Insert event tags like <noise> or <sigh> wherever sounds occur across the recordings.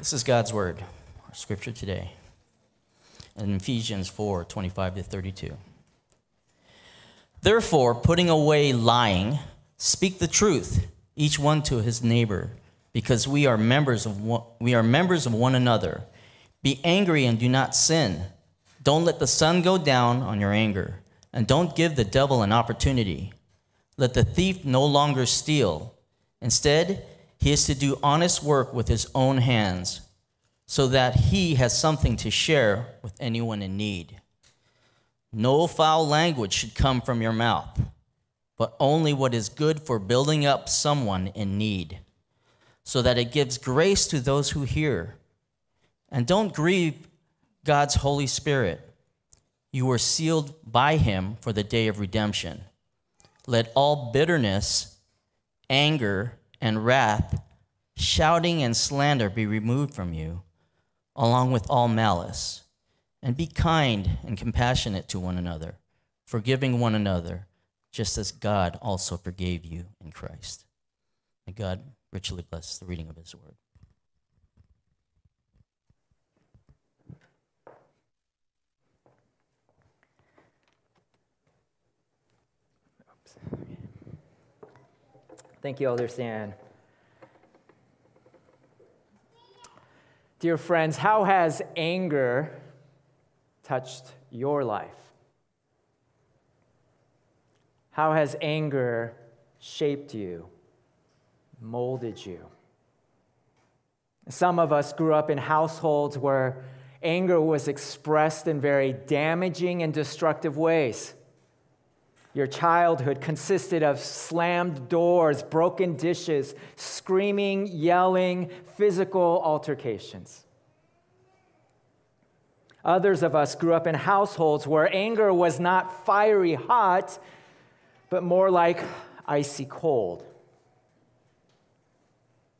This is God's word, our scripture today, in Ephesians 4 25 to 32. Therefore, putting away lying, speak the truth, each one to his neighbor, because we are members of one, we are members of one another. Be angry and do not sin. Don't let the sun go down on your anger, and don't give the devil an opportunity. Let the thief no longer steal. Instead, he is to do honest work with his own hands, so that he has something to share with anyone in need. No foul language should come from your mouth, but only what is good for building up someone in need, so that it gives grace to those who hear. And don't grieve God's Holy Spirit. You were sealed by him for the day of redemption. Let all bitterness, anger, and wrath, shouting and slander be removed from you, along with all malice. And be kind and compassionate to one another, forgiving one another, just as God also forgave you in Christ. May God richly bless the reading of his word. Thank you, Elder Stan. Dear friends, how has anger touched your life? How has anger shaped you, molded you? Some of us grew up in households where anger was expressed in very damaging and destructive ways. Your childhood consisted of slammed doors, broken dishes, screaming, yelling, physical altercations. Others of us grew up in households where anger was not fiery hot, but more like icy cold.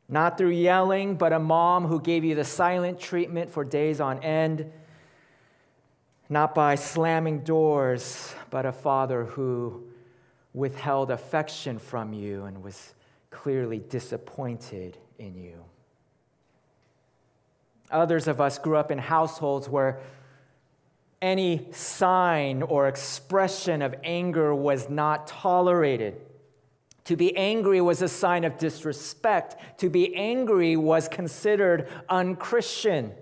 Not through yelling, but a mom who gave you the silent treatment for days on end not by slamming doors, but a father who withheld affection from you and was clearly disappointed in you. Others of us grew up in households where any sign or expression of anger was not tolerated. To be angry was a sign of disrespect. To be angry was considered unchristian.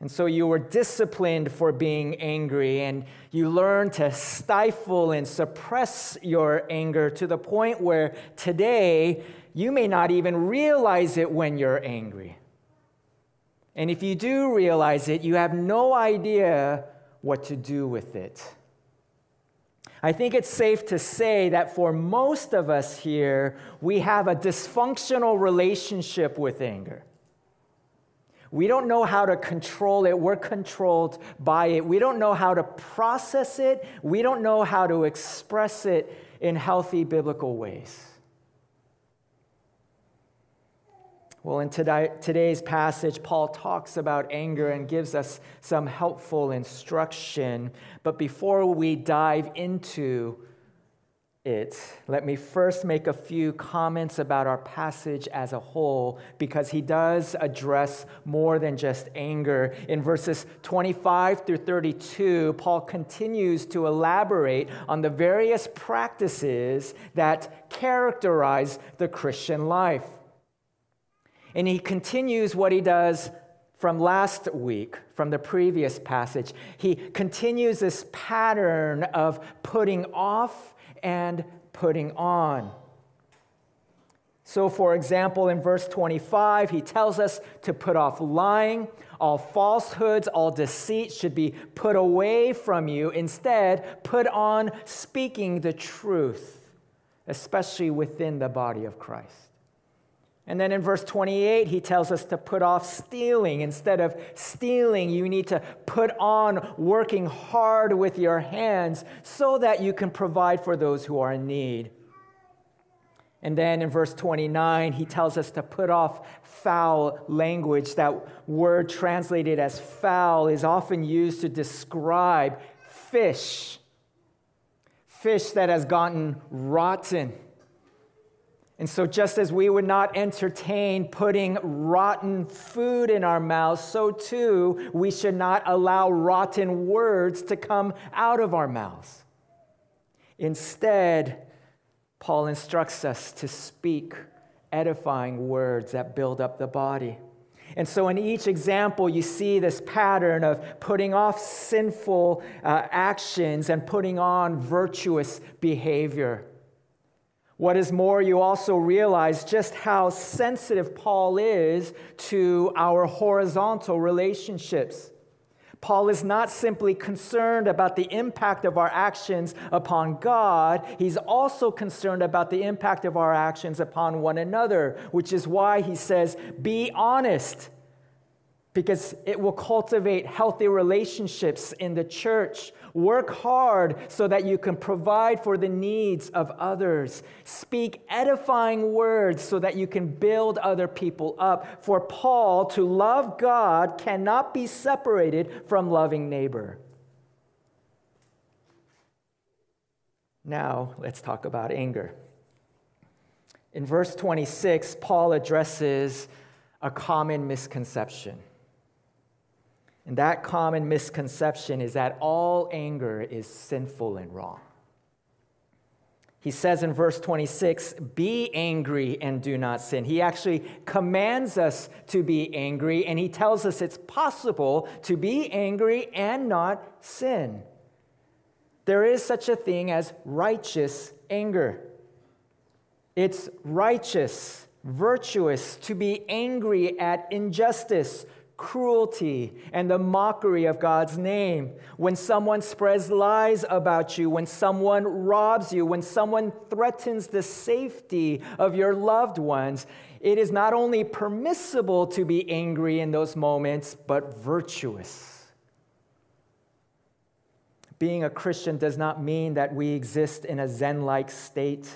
And so you were disciplined for being angry, and you learned to stifle and suppress your anger to the point where today you may not even realize it when you're angry. And if you do realize it, you have no idea what to do with it. I think it's safe to say that for most of us here, we have a dysfunctional relationship with anger. We don't know how to control it. We're controlled by it. We don't know how to process it. We don't know how to express it in healthy biblical ways. Well, in today, today's passage, Paul talks about anger and gives us some helpful instruction. But before we dive into it, let me first make a few comments about our passage as a whole, because he does address more than just anger. In verses 25 through 32, Paul continues to elaborate on the various practices that characterize the Christian life. And he continues what he does from last week, from the previous passage. He continues this pattern of putting off and putting on. So, for example, in verse 25, he tells us to put off lying. All falsehoods, all deceit should be put away from you. Instead, put on speaking the truth, especially within the body of Christ. And then in verse 28, he tells us to put off stealing. Instead of stealing, you need to put on working hard with your hands so that you can provide for those who are in need. And then in verse 29, he tells us to put off foul language. That word translated as foul is often used to describe fish, fish that has gotten rotten And so, just as we would not entertain putting rotten food in our mouths, so too we should not allow rotten words to come out of our mouths. Instead, Paul instructs us to speak edifying words that build up the body. And so, in each example, you see this pattern of putting off sinful uh, actions and putting on virtuous behavior. What is more, you also realize just how sensitive Paul is to our horizontal relationships. Paul is not simply concerned about the impact of our actions upon God, he's also concerned about the impact of our actions upon one another, which is why he says, Be honest because it will cultivate healthy relationships in the church. Work hard so that you can provide for the needs of others. Speak edifying words so that you can build other people up. For Paul, to love God cannot be separated from loving neighbor. Now, let's talk about anger. In verse 26, Paul addresses a common misconception. And that common misconception is that all anger is sinful and wrong. He says in verse 26, be angry and do not sin. He actually commands us to be angry, and he tells us it's possible to be angry and not sin. There is such a thing as righteous anger. It's righteous, virtuous to be angry at injustice cruelty and the mockery of God's name, when someone spreads lies about you, when someone robs you, when someone threatens the safety of your loved ones, it is not only permissible to be angry in those moments, but virtuous. Being a Christian does not mean that we exist in a Zen like state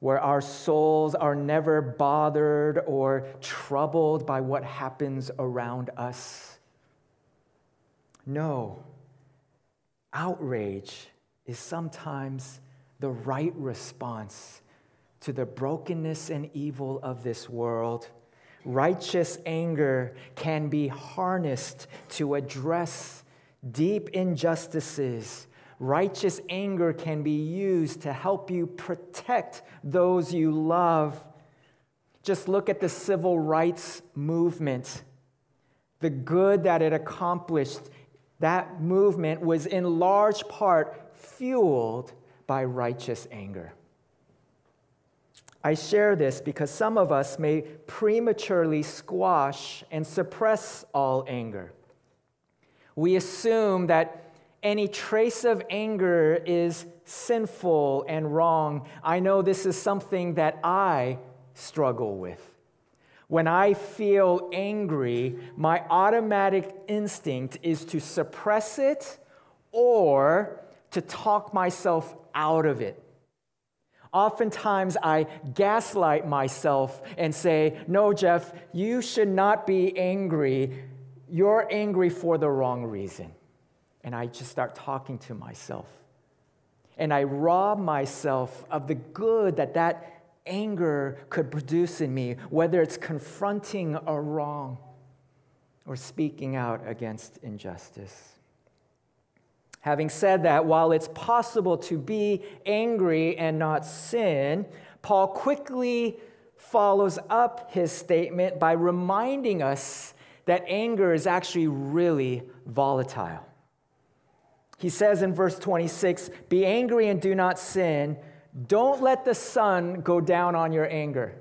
where our souls are never bothered or troubled by what happens around us. No, outrage is sometimes the right response to the brokenness and evil of this world. Righteous anger can be harnessed to address deep injustices Righteous anger can be used to help you protect those you love. Just look at the civil rights movement. The good that it accomplished, that movement was in large part fueled by righteous anger. I share this because some of us may prematurely squash and suppress all anger. We assume that any trace of anger is sinful and wrong. I know this is something that I struggle with. When I feel angry, my automatic instinct is to suppress it or to talk myself out of it. Oftentimes, I gaslight myself and say, No, Jeff, you should not be angry. You're angry for the wrong reason and I just start talking to myself. And I rob myself of the good that that anger could produce in me, whether it's confronting a wrong or speaking out against injustice. Having said that, while it's possible to be angry and not sin, Paul quickly follows up his statement by reminding us that anger is actually really volatile. He says in verse 26 Be angry and do not sin. Don't let the sun go down on your anger.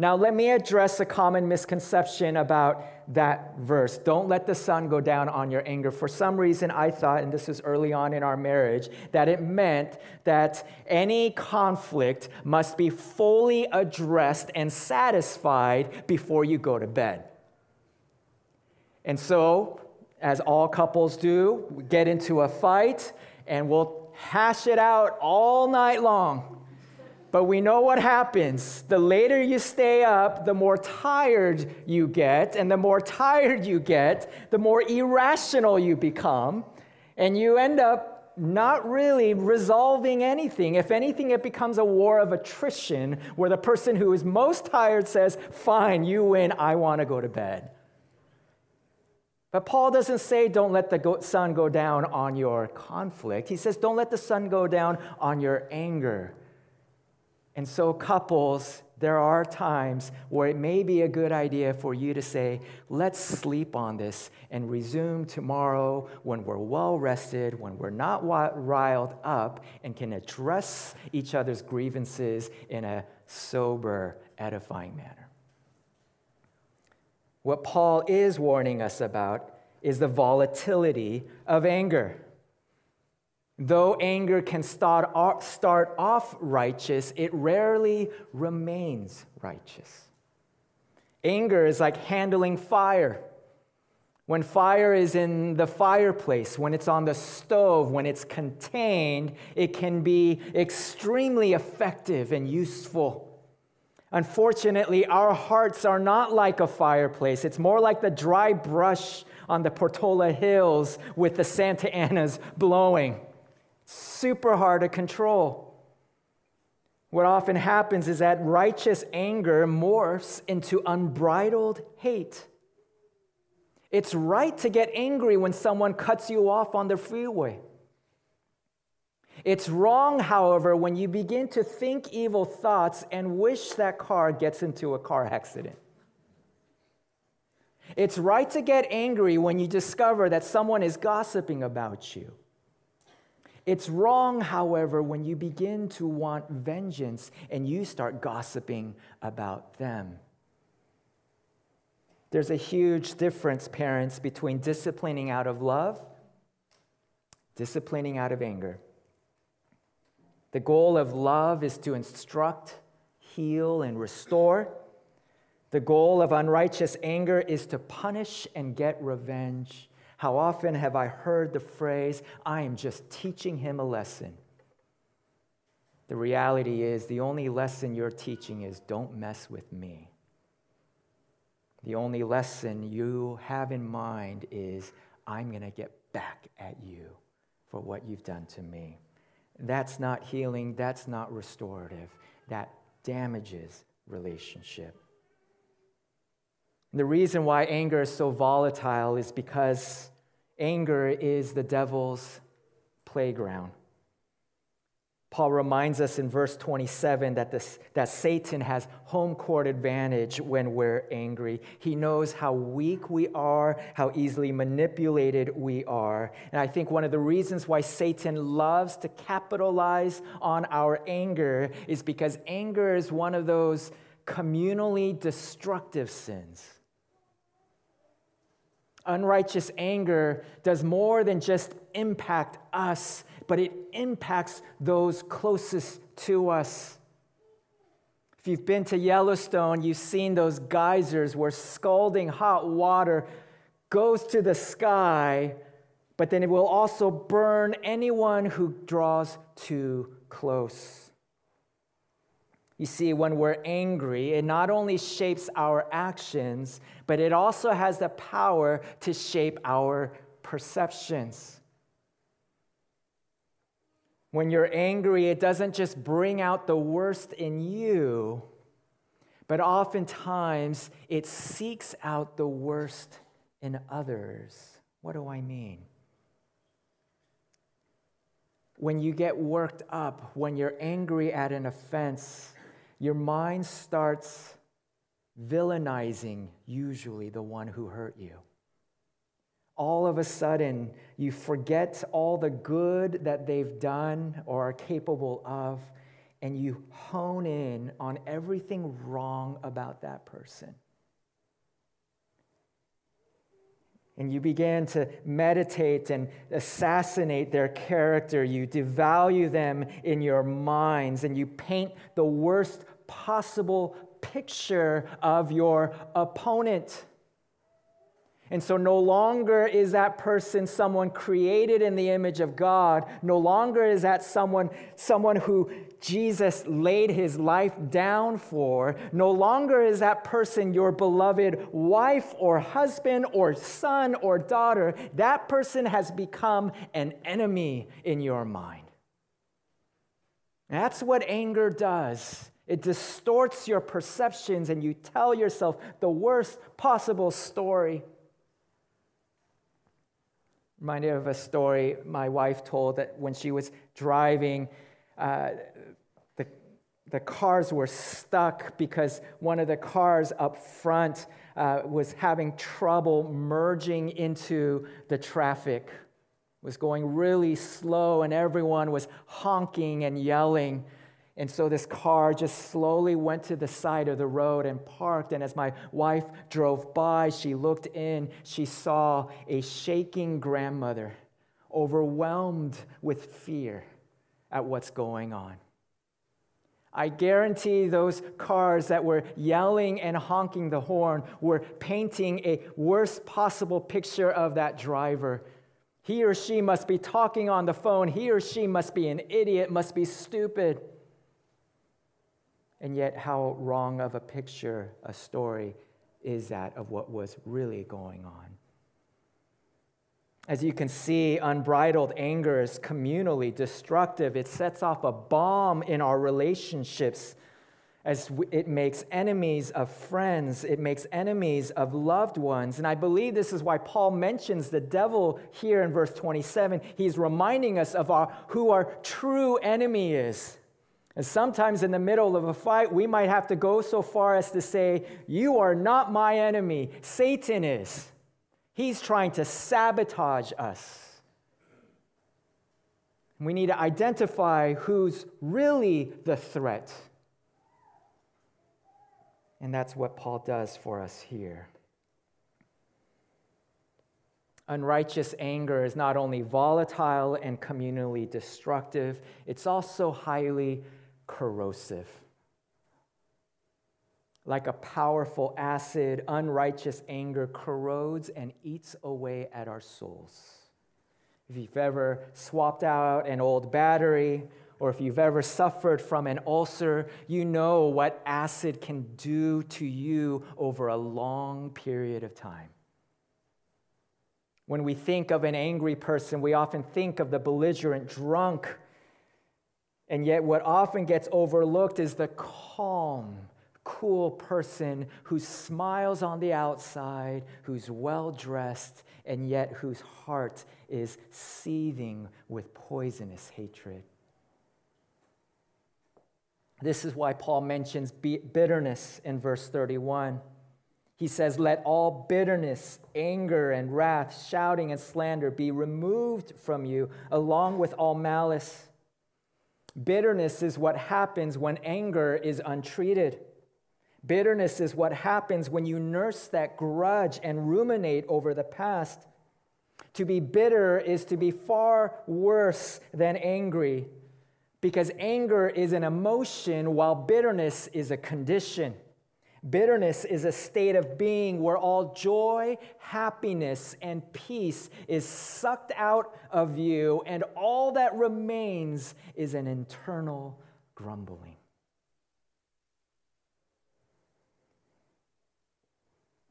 Now, let me address a common misconception about that verse. Don't let the sun go down on your anger. For some reason, I thought, and this was early on in our marriage, that it meant that any conflict must be fully addressed and satisfied before you go to bed. And so, as all couples do, we get into a fight and we'll hash it out all night long. But we know what happens. The later you stay up, the more tired you get. And the more tired you get, the more irrational you become. And you end up not really resolving anything. If anything, it becomes a war of attrition where the person who is most tired says, Fine, you win, I want to go to bed. But Paul doesn't say, Don't let the sun go down on your conflict. He says, Don't let the sun go down on your anger. And so, couples, there are times where it may be a good idea for you to say, let's sleep on this and resume tomorrow when we're well rested, when we're not riled up, and can address each other's grievances in a sober, edifying manner. What Paul is warning us about is the volatility of anger. Though anger can start off, righteous, it rarely remains righteous. Anger is like handling fire. When fire is in the fireplace, when it's on the stove, when it's contained, it can be extremely effective and useful. Unfortunately, our hearts are not like a fireplace. It's more like the dry brush on the Portola Hills with the Santa Anas blowing super hard to control. What often happens is that righteous anger morphs into unbridled hate. It's right to get angry when someone cuts you off on the freeway. It's wrong, however, when you begin to think evil thoughts and wish that car gets into a car accident. It's right to get angry when you discover that someone is gossiping about you. It's wrong, however, when you begin to want vengeance and you start gossiping about them. There's a huge difference, parents, between disciplining out of love, disciplining out of anger. The goal of love is to instruct, heal, and restore. The goal of unrighteous anger is to punish and get revenge. How often have I heard the phrase, I am just teaching him a lesson? The reality is, the only lesson you're teaching is don't mess with me. The only lesson you have in mind is I'm going to get back at you for what you've done to me. That's not healing, that's not restorative. That damages relationship. The reason why anger is so volatile is because anger is the devil's playground. Paul reminds us in verse 27 that, this, that Satan has home court advantage when we're angry. He knows how weak we are, how easily manipulated we are. And I think one of the reasons why Satan loves to capitalize on our anger is because anger is one of those communally destructive sins unrighteous anger does more than just impact us, but it impacts those closest to us. If you've been to Yellowstone, you've seen those geysers where scalding hot water goes to the sky, but then it will also burn anyone who draws too close. You see, when we're angry, it not only shapes our actions, but it also has the power to shape our perceptions. When you're angry, it doesn't just bring out the worst in you, but oftentimes it seeks out the worst in others. What do I mean? When you get worked up, when you're angry at an offense, your mind starts villainizing usually the one who hurt you. All of a sudden, you forget all the good that they've done or are capable of, and you hone in on everything wrong about that person. and you begin to meditate and assassinate their character. You devalue them in your minds and you paint the worst possible picture of your opponent. And so no longer is that person someone created in the image of God. No longer is that someone, someone who Jesus laid his life down for. No longer is that person your beloved wife or husband or son or daughter. That person has become an enemy in your mind. That's what anger does. It distorts your perceptions and you tell yourself the worst possible story. Reminded of a story my wife told that when she was driving, uh, the, the cars were stuck because one of the cars up front uh, was having trouble merging into the traffic, was going really slow, and everyone was honking and yelling. And so this car just slowly went to the side of the road and parked. And as my wife drove by, she looked in. She saw a shaking grandmother, overwhelmed with fear at what's going on. I guarantee those cars that were yelling and honking the horn were painting a worst possible picture of that driver. He or she must be talking on the phone. He or she must be an idiot, must be stupid. And yet, how wrong of a picture, a story, is that of what was really going on? As you can see, unbridled anger is communally destructive. It sets off a bomb in our relationships as it makes enemies of friends, it makes enemies of loved ones. And I believe this is why Paul mentions the devil here in verse 27. He's reminding us of our, who our true enemy is. And sometimes in the middle of a fight, we might have to go so far as to say, You are not my enemy, Satan is. He's trying to sabotage us. We need to identify who's really the threat. And that's what Paul does for us here. Unrighteous anger is not only volatile and communally destructive, it's also highly corrosive. Like a powerful acid, unrighteous anger corrodes and eats away at our souls. If you've ever swapped out an old battery, or if you've ever suffered from an ulcer, you know what acid can do to you over a long period of time. When we think of an angry person, we often think of the belligerent drunk and yet, what often gets overlooked is the calm, cool person who smiles on the outside, who's well dressed, and yet whose heart is seething with poisonous hatred. This is why Paul mentions bitterness in verse 31. He says, Let all bitterness, anger, and wrath, shouting, and slander be removed from you, along with all malice. Bitterness is what happens when anger is untreated. Bitterness is what happens when you nurse that grudge and ruminate over the past. To be bitter is to be far worse than angry because anger is an emotion while bitterness is a condition. Bitterness is a state of being where all joy, happiness, and peace is sucked out of you, and all that remains is an internal grumbling.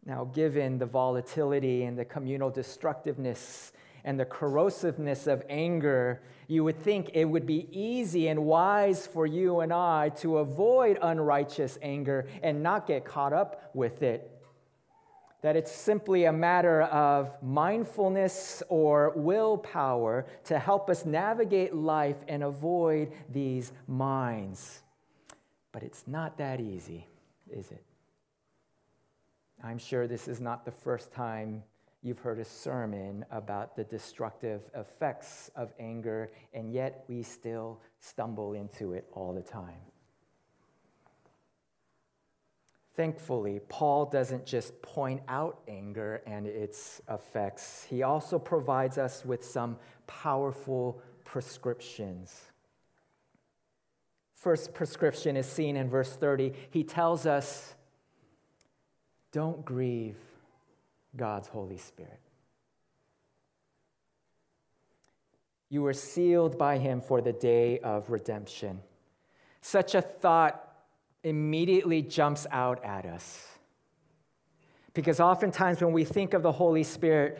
Now, given the volatility and the communal destructiveness and the corrosiveness of anger, you would think it would be easy and wise for you and I to avoid unrighteous anger and not get caught up with it. That it's simply a matter of mindfulness or willpower to help us navigate life and avoid these minds. But it's not that easy, is it? I'm sure this is not the first time You've heard a sermon about the destructive effects of anger, and yet we still stumble into it all the time. Thankfully, Paul doesn't just point out anger and its effects, he also provides us with some powerful prescriptions. First prescription is seen in verse 30. He tells us, Don't grieve God's Holy Spirit. You were sealed by him for the day of redemption. Such a thought immediately jumps out at us. Because oftentimes when we think of the Holy Spirit,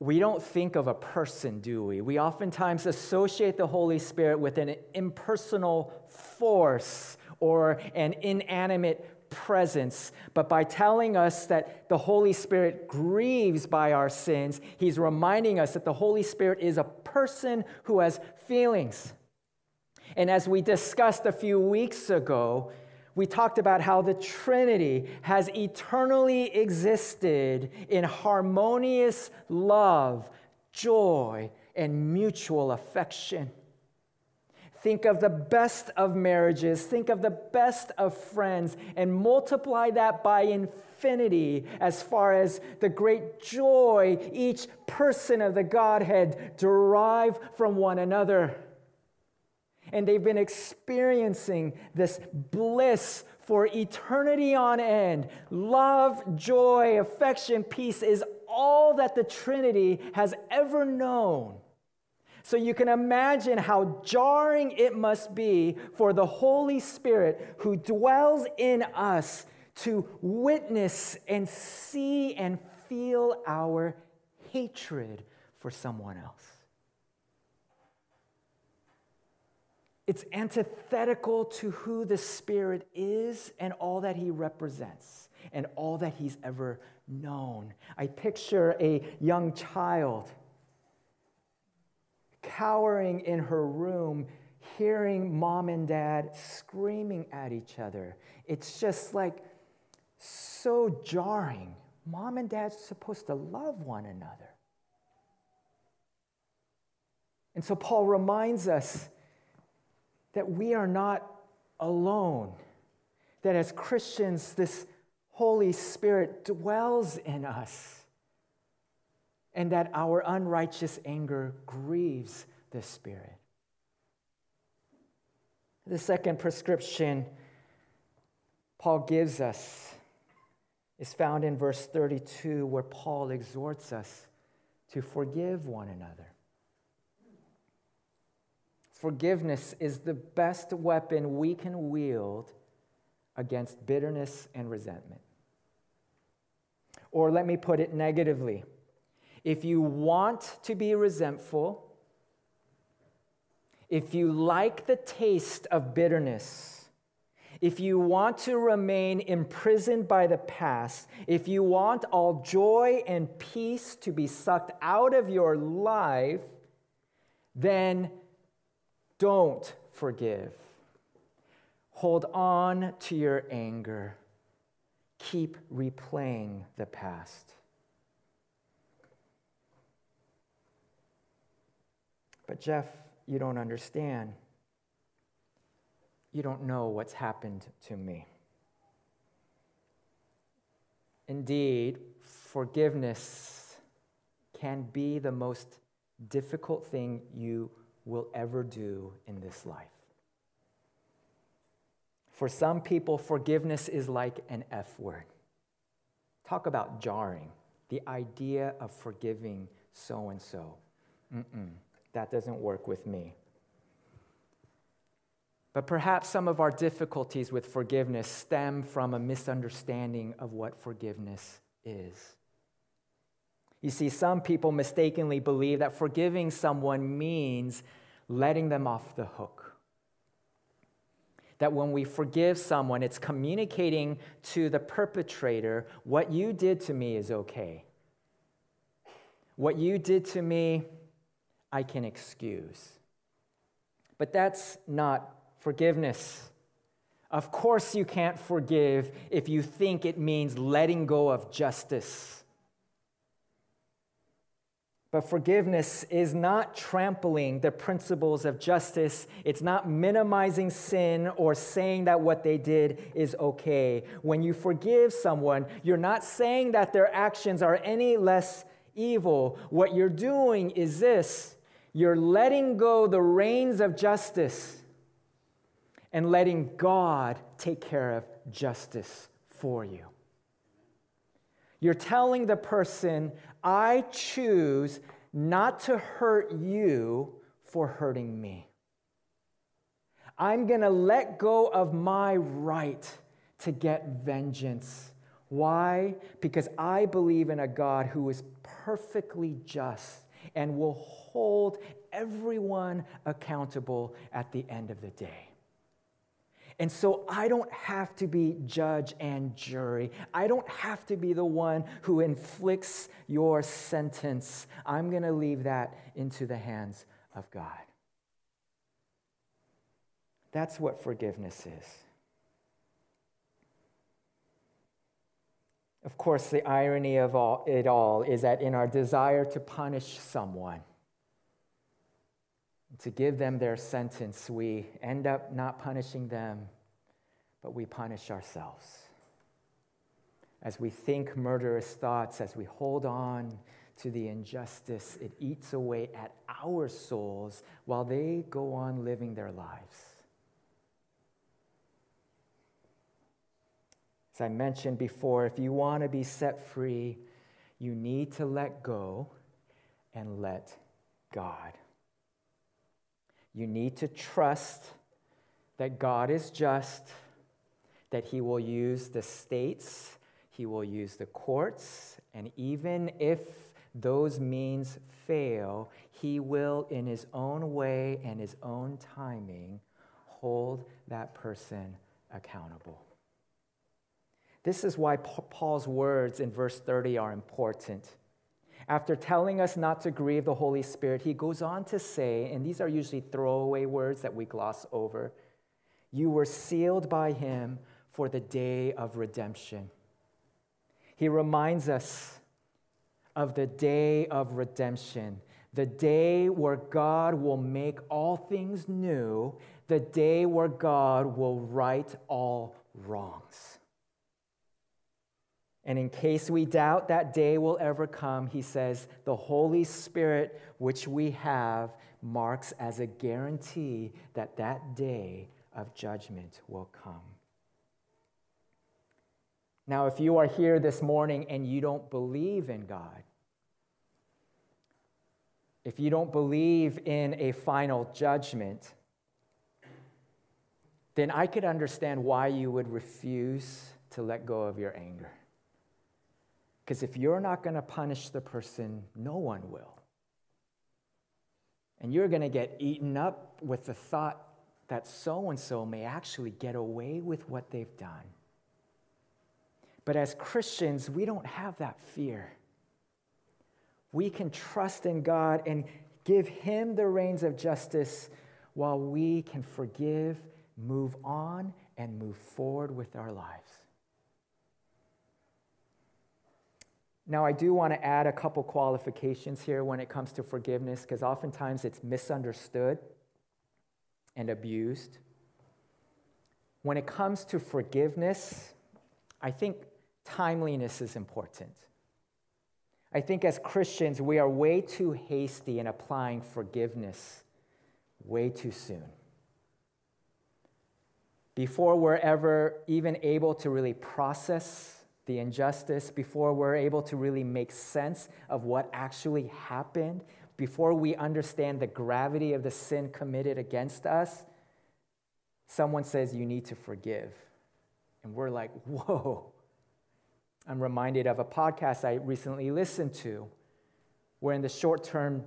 we don't think of a person, do we? We oftentimes associate the Holy Spirit with an impersonal force or an inanimate presence, but by telling us that the Holy Spirit grieves by our sins, he's reminding us that the Holy Spirit is a person who has feelings. And as we discussed a few weeks ago, we talked about how the Trinity has eternally existed in harmonious love, joy, and mutual affection. Think of the best of marriages, think of the best of friends, and multiply that by infinity as far as the great joy each person of the Godhead derive from one another. And they've been experiencing this bliss for eternity on end. Love, joy, affection, peace is all that the Trinity has ever known. So you can imagine how jarring it must be for the Holy Spirit who dwells in us to witness and see and feel our hatred for someone else. It's antithetical to who the Spirit is and all that he represents and all that he's ever known. I picture a young child cowering in her room, hearing mom and dad screaming at each other. It's just like so jarring. Mom and dad's supposed to love one another. And so Paul reminds us that we are not alone, that as Christians, this Holy Spirit dwells in us and that our unrighteous anger grieves the Spirit. The second prescription Paul gives us is found in verse 32, where Paul exhorts us to forgive one another. Forgiveness is the best weapon we can wield against bitterness and resentment. Or let me put it negatively if you want to be resentful, if you like the taste of bitterness, if you want to remain imprisoned by the past, if you want all joy and peace to be sucked out of your life, then don't forgive. Hold on to your anger. Keep replaying the past. But, Jeff, you don't understand. You don't know what's happened to me. Indeed, forgiveness can be the most difficult thing you will ever do in this life. For some people, forgiveness is like an F word. Talk about jarring, the idea of forgiving so and so. That doesn't work with me. But perhaps some of our difficulties with forgiveness stem from a misunderstanding of what forgiveness is. You see, some people mistakenly believe that forgiving someone means letting them off the hook. That when we forgive someone, it's communicating to the perpetrator, what you did to me is okay. What you did to me I can excuse. But that's not forgiveness. Of course, you can't forgive if you think it means letting go of justice. But forgiveness is not trampling the principles of justice. It's not minimizing sin or saying that what they did is okay. When you forgive someone, you're not saying that their actions are any less evil. What you're doing is this you're letting go the reins of justice and letting God take care of justice for you. You're telling the person, I choose not to hurt you for hurting me. I'm going to let go of my right to get vengeance. Why? Because I believe in a God who is perfectly just and will hold everyone accountable at the end of the day. And so I don't have to be judge and jury. I don't have to be the one who inflicts your sentence. I'm going to leave that into the hands of God. That's what forgiveness is. Of course, the irony of all, it all is that in our desire to punish someone, to give them their sentence, we end up not punishing them, but we punish ourselves. As we think murderous thoughts, as we hold on to the injustice, it eats away at our souls while they go on living their lives. As I mentioned before, if you want to be set free, you need to let go and let God. You need to trust that God is just, that He will use the states, He will use the courts, and even if those means fail, He will, in His own way and His own timing, hold that person accountable. This is why Paul's words in verse 30 are important. After telling us not to grieve the Holy Spirit, he goes on to say, and these are usually throwaway words that we gloss over you were sealed by him for the day of redemption. He reminds us of the day of redemption, the day where God will make all things new, the day where God will right all wrongs. And in case we doubt that day will ever come, he says, the Holy Spirit, which we have, marks as a guarantee that that day of judgment will come. Now, if you are here this morning and you don't believe in God, if you don't believe in a final judgment, then I could understand why you would refuse to let go of your anger. Because if you're not going to punish the person, no one will. And you're going to get eaten up with the thought that so and so may actually get away with what they've done. But as Christians, we don't have that fear. We can trust in God and give Him the reins of justice while we can forgive, move on, and move forward with our lives. Now, I do want to add a couple qualifications here when it comes to forgiveness, because oftentimes it's misunderstood and abused. When it comes to forgiveness, I think timeliness is important. I think as Christians, we are way too hasty in applying forgiveness way too soon. Before we're ever even able to really process the injustice, before we're able to really make sense of what actually happened, before we understand the gravity of the sin committed against us, someone says, You need to forgive. And we're like, <laughs> Whoa. I'm reminded of a podcast I recently listened to where, in the short term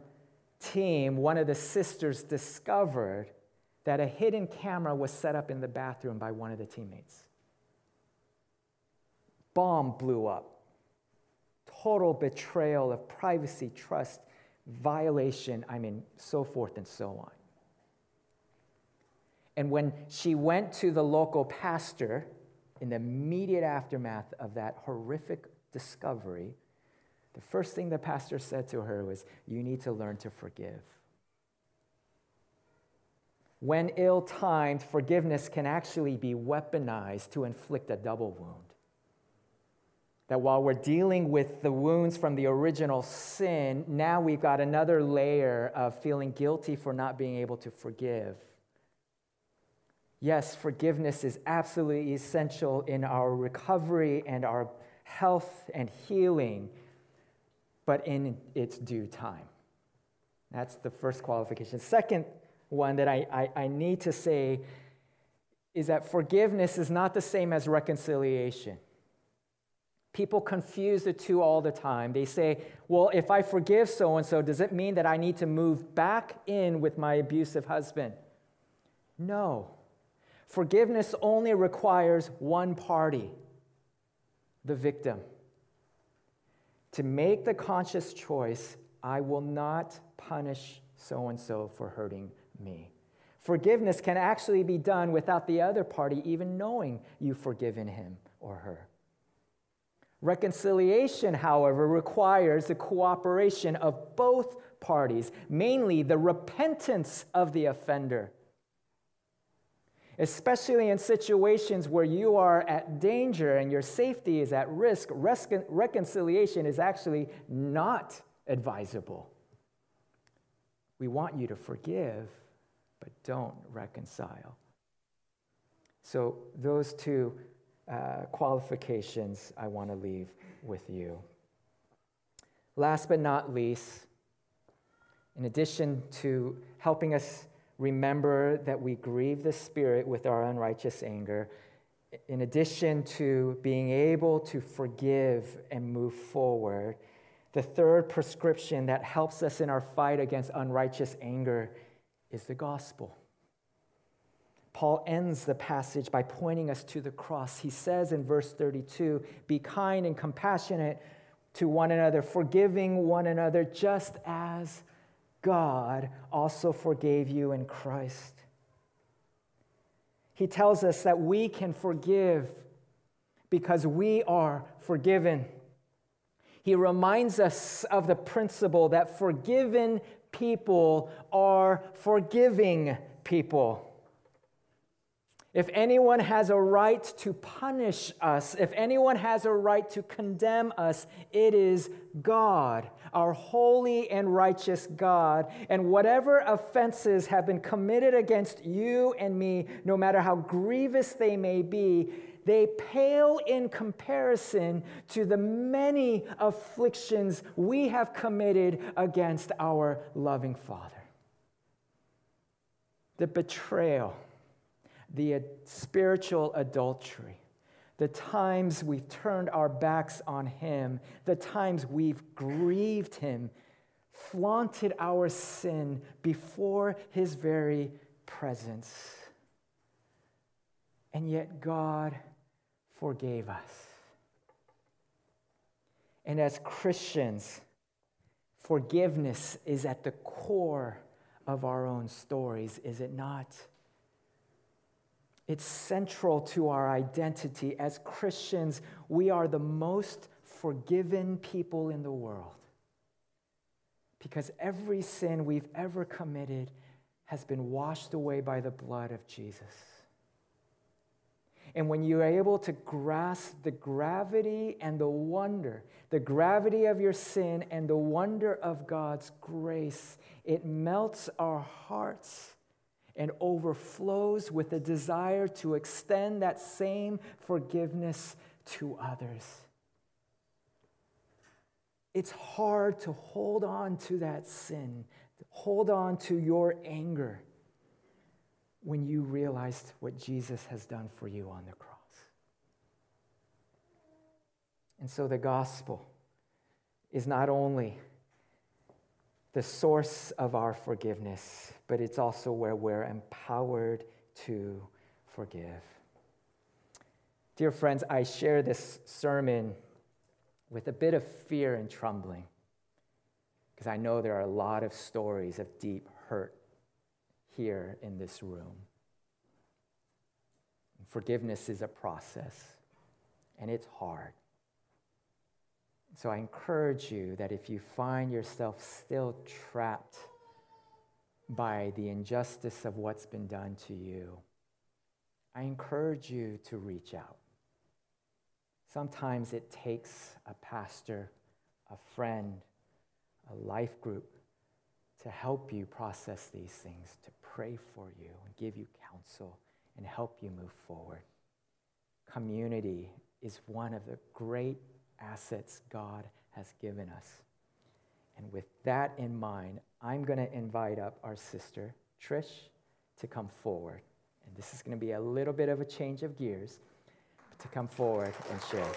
team, one of the sisters discovered that a hidden camera was set up in the bathroom by one of the teammates bomb blew up. Total betrayal of privacy, trust, violation, I mean, so forth and so on. And when she went to the local pastor in the immediate aftermath of that horrific discovery, the first thing the pastor said to her was, You need to learn to forgive. When ill timed, forgiveness can actually be weaponized to inflict a double wound. That while we're dealing with the wounds from the original sin, now we've got another layer of feeling guilty for not being able to forgive. Yes, forgiveness is absolutely essential in our recovery and our health and healing, but in its due time. That's the first qualification. Second one that I, I, I need to say is that forgiveness is not the same as reconciliation. People confuse the two all the time. They say, well, if I forgive so and so, does it mean that I need to move back in with my abusive husband? No. Forgiveness only requires one party, the victim, to make the conscious choice I will not punish so and so for hurting me. Forgiveness can actually be done without the other party even knowing you've forgiven him or her. Reconciliation, however, requires the cooperation of both parties, mainly the repentance of the offender. Especially in situations where you are at danger and your safety is at risk, reconciliation is actually not advisable. We want you to forgive, but don't reconcile. So, those two uh, qualifications I want to leave with you. Last but not least, in addition to helping us remember that we grieve the Spirit with our unrighteous anger, in addition to being able to forgive and move forward, the third prescription that helps us in our fight against unrighteous anger is the gospel. Paul ends the passage by pointing us to the cross. He says in verse 32 Be kind and compassionate to one another, forgiving one another, just as God also forgave you in Christ. He tells us that we can forgive because we are forgiven. He reminds us of the principle that forgiven people are forgiving people. If anyone has a right to punish us, if anyone has a right to condemn us, it is God, our holy and righteous God. And whatever offenses have been committed against you and me, no matter how grievous they may be, they pale in comparison to the many afflictions we have committed against our loving Father. The betrayal the spiritual adultery, the times we've turned our backs on Him, the times we've grieved Him, flaunted our sin before His very presence. And yet God forgave us. And as Christians, forgiveness is at the core of our own stories, is it not? It's central to our identity. As Christians, we are the most forgiven people in the world because every sin we've ever committed has been washed away by the blood of Jesus. And when you're able to grasp the gravity and the wonder, the gravity of your sin and the wonder of God's grace, it melts our hearts and overflows with a desire to extend that same forgiveness to others. It's hard to hold on to that sin, hold on to your anger when you realized what Jesus has done for you on the cross. And so the gospel is not only the source of our forgiveness, but it's also where we're empowered to forgive. Dear friends, I share this sermon with a bit of fear and trembling because I know there are a lot of stories of deep hurt here in this room. Forgiveness is a process, and it's hard. So I encourage you that if you find yourself still trapped by the injustice of what's been done to you, I encourage you to reach out. Sometimes it takes a pastor, a friend, a life group to help you process these things, to pray for you and give you counsel and help you move forward. Community is one of the great assets God has given us. And with that in mind, I'm going to invite up our sister, Trish, to come forward. And this is going to be a little bit of a change of gears to come forward and share.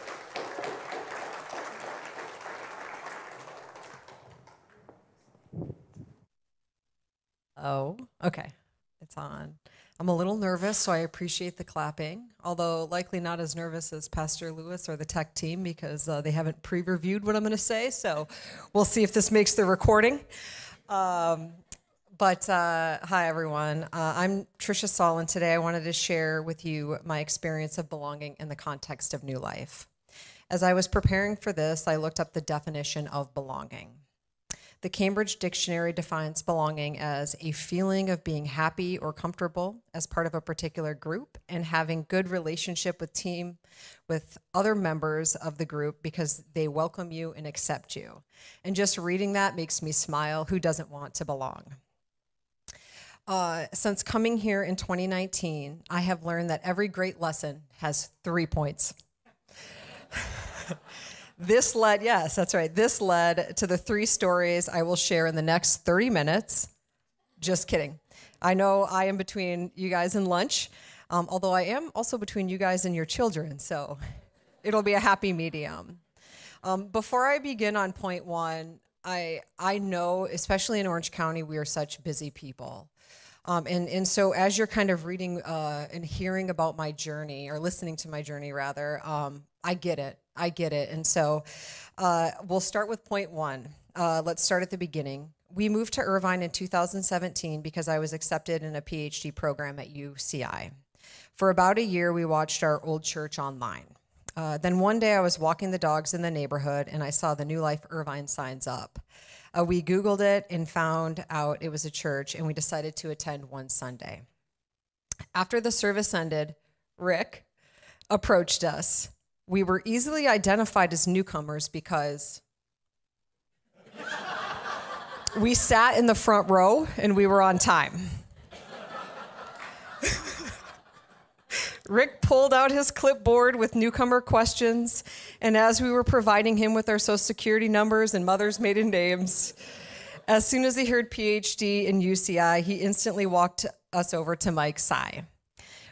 Oh, okay. It's on. I'm a little nervous, so I appreciate the clapping, although likely not as nervous as Pastor Lewis or the tech team because uh, they haven't pre reviewed what I'm going to say. So we'll see if this makes the recording. Um, but uh, hi, everyone. Uh, I'm Tricia Saul, and today I wanted to share with you my experience of belonging in the context of new life. As I was preparing for this, I looked up the definition of belonging. The Cambridge Dictionary defines belonging as a feeling of being happy or comfortable as part of a particular group and having good relationship with team with other members of the group because they welcome you and accept you. And just reading that makes me smile. Who doesn't want to belong? Uh, since coming here in 2019, I have learned that every great lesson has three points. <laughs> This led, yes, that's right. This led to the three stories I will share in the next 30 minutes. Just kidding. I know I am between you guys and lunch, um, although I am also between you guys and your children, so it'll be a happy medium. Um, before I begin on point one, I, I know, especially in Orange County, we are such busy people. Um, and, and so as you're kind of reading uh, and hearing about my journey, or listening to my journey rather, um, I get it. I get it. And so uh, we'll start with point one. Uh, let's start at the beginning. We moved to Irvine in 2017 because I was accepted in a PhD program at UCI. For about a year, we watched our old church online. Uh, then one day I was walking the dogs in the neighborhood and I saw the New Life Irvine signs up. Uh, we Googled it and found out it was a church, and we decided to attend one Sunday. After the service ended, Rick approached us we were easily identified as newcomers because we sat in the front row and we were on time. Rick pulled out his clipboard with newcomer questions, and as we were providing him with our social security numbers and mother's maiden names, as soon as he heard PhD in UCI, he instantly walked us over to Mike Sy.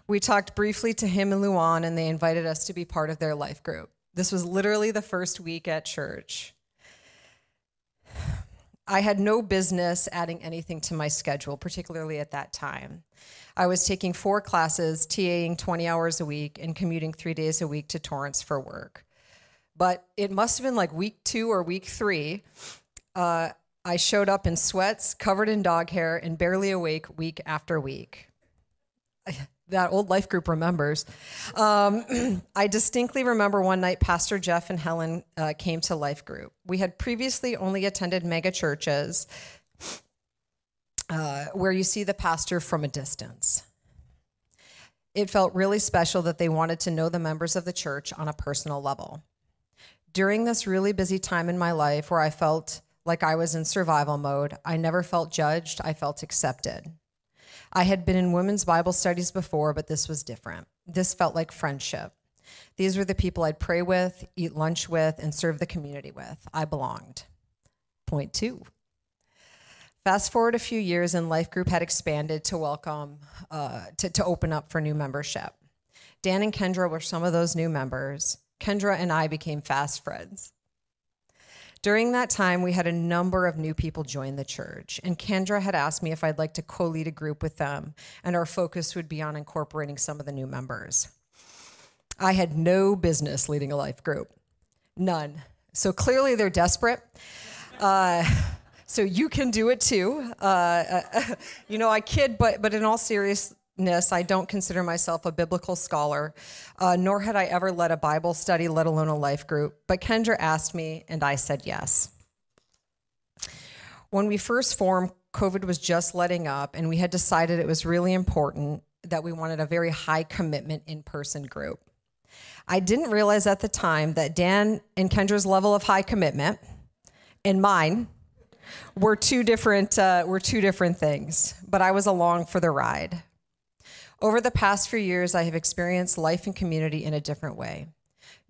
We talked briefly to him and Luan, and they invited us to be part of their life group. This was literally the first week at church. I had no business adding anything to my schedule, particularly at that time. I was taking four classes, TAing 20 hours a week, and commuting three days a week to Torrance for work. But it must have been like week two or week three. Uh, I showed up in sweats, covered in dog hair, and barely awake week after week that old life group remembers. Um, <clears throat> I distinctly remember one night Pastor Jeff and Helen uh, came to life group. We had previously only attended mega churches uh, where you see the pastor from a distance. It felt really special that they wanted to know the members of the church on a personal level. During this really busy time in my life where I felt like I was in survival mode, I never felt judged, I felt accepted. I had been in women's Bible studies before, but this was different. This felt like friendship. These were the people I'd pray with, eat lunch with, and serve the community with. I belonged. Point two. Fast forward a few years, and Life Group had expanded to welcome, uh, to, to open up for new membership. Dan and Kendra were some of those new members. Kendra and I became fast friends. During that time, we had a number of new people join the church, and Kendra had asked me if I'd like to co lead a group with them, and our focus would be on incorporating some of the new members. I had no business leading a life group, none. So clearly they're desperate. Uh, so you can do it too. Uh, uh, <laughs> you know, I kid, but but in all seriousness, I don't consider myself a biblical scholar, uh, nor had I ever led a Bible study, let alone a life group. But Kendra asked me, and I said yes. When we first formed, COVID was just letting up, and we had decided it was really important that we wanted a very high commitment in person group. I didn't realize at the time that Dan and Kendra's level of high commitment and mine were two different uh, were two different things, but I was along for the ride. Over the past few years, I have experienced life and community in a different way.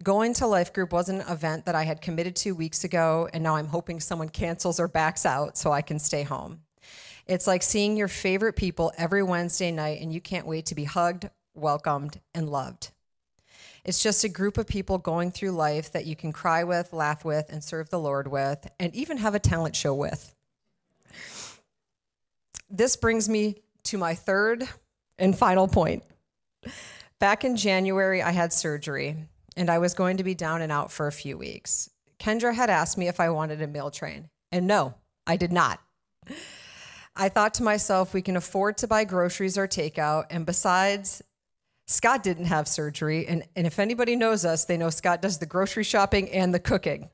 Going to Life Group was an event that I had committed to weeks ago, and now I'm hoping someone cancels or backs out so I can stay home. It's like seeing your favorite people every Wednesday night, and you can't wait to be hugged, welcomed, and loved. It's just a group of people going through life that you can cry with, laugh with, and serve the Lord with, and even have a talent show with. This brings me to my third and final point. Back in January, I had surgery and I was going to be down and out for a few weeks. Kendra had asked me if I wanted a meal train, and no, I did not. I thought to myself, we can afford to buy groceries or takeout, and besides, Scott didn't have surgery, and, and if anybody knows us, they know Scott does the grocery shopping and the cooking.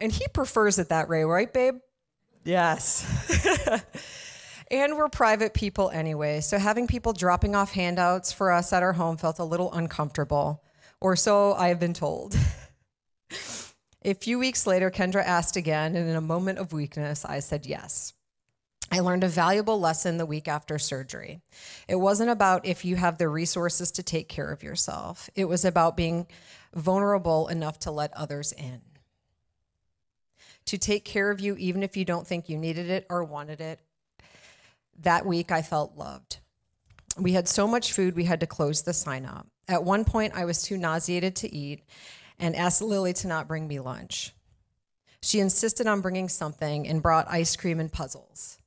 And he prefers it that way, right, babe? Yes. <laughs> and we're private people anyway, so having people dropping off handouts for us at our home felt a little uncomfortable or so I have been told. <laughs> a few weeks later, Kendra asked again, and in a moment of weakness, I said yes. I learned a valuable lesson the week after surgery. It wasn't about if you have the resources to take care of yourself, it was about being vulnerable enough to let others in. To take care of you, even if you don't think you needed it or wanted it. That week, I felt loved. We had so much food, we had to close the sign up. At one point, I was too nauseated to eat and asked Lily to not bring me lunch. She insisted on bringing something and brought ice cream and puzzles.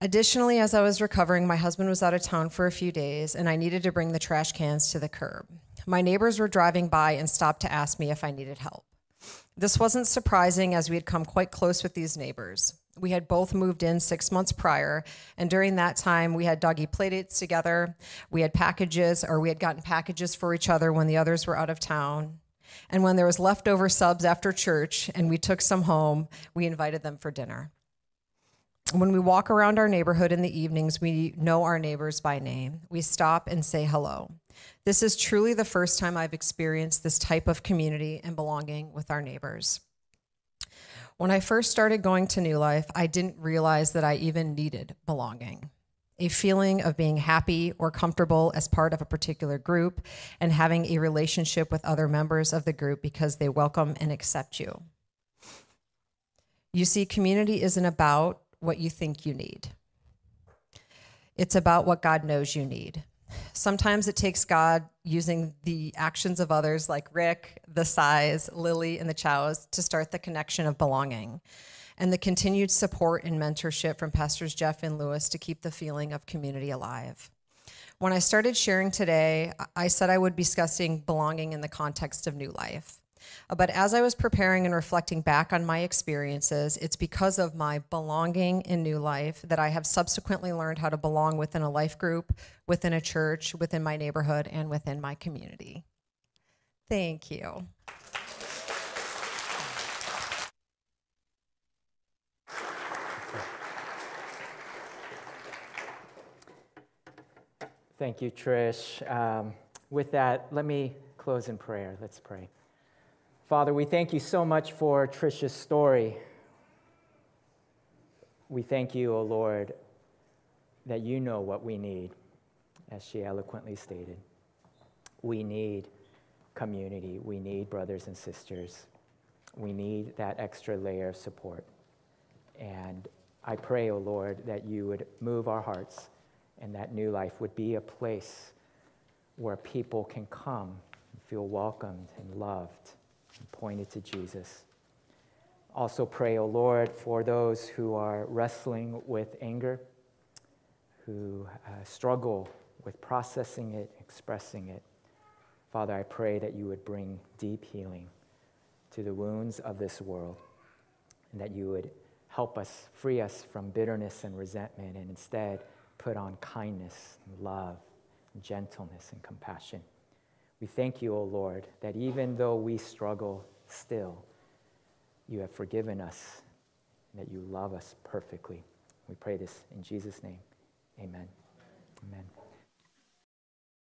Additionally, as I was recovering, my husband was out of town for a few days and I needed to bring the trash cans to the curb. My neighbors were driving by and stopped to ask me if I needed help. This wasn't surprising as we had come quite close with these neighbors. We had both moved in six months prior, and during that time, we had doggy playdates together. We had packages, or we had gotten packages for each other when the others were out of town. And when there was leftover subs after church and we took some home, we invited them for dinner. When we walk around our neighborhood in the evenings, we know our neighbors by name. We stop and say hello. This is truly the first time I've experienced this type of community and belonging with our neighbors. When I first started going to New Life, I didn't realize that I even needed belonging. A feeling of being happy or comfortable as part of a particular group and having a relationship with other members of the group because they welcome and accept you. You see, community isn't about what you think you need, it's about what God knows you need. Sometimes it takes God using the actions of others like Rick, the Sys, Lily, and the Chows to start the connection of belonging and the continued support and mentorship from Pastors Jeff and Lewis to keep the feeling of community alive. When I started sharing today, I said I would be discussing belonging in the context of new life. But as I was preparing and reflecting back on my experiences, it's because of my belonging in New Life that I have subsequently learned how to belong within a life group, within a church, within my neighborhood, and within my community. Thank you. Thank you, Trish. Um, with that, let me close in prayer. Let's pray. Father, we thank you so much for Trisha's story. We thank you, O oh Lord, that you know what we need, as she eloquently stated. We need community. We need brothers and sisters. We need that extra layer of support. And I pray, O oh Lord, that you would move our hearts and that new life would be a place where people can come and feel welcomed and loved and pointed to Jesus. Also, pray, O oh Lord, for those who are wrestling with anger, who uh, struggle with processing it, expressing it. Father, I pray that you would bring deep healing to the wounds of this world, and that you would help us, free us from bitterness and resentment, and instead put on kindness and love, and gentleness and compassion. We thank you, O Lord, that even though we struggle still, you have forgiven us and that you love us perfectly. We pray this in Jesus' name. Amen. Amen.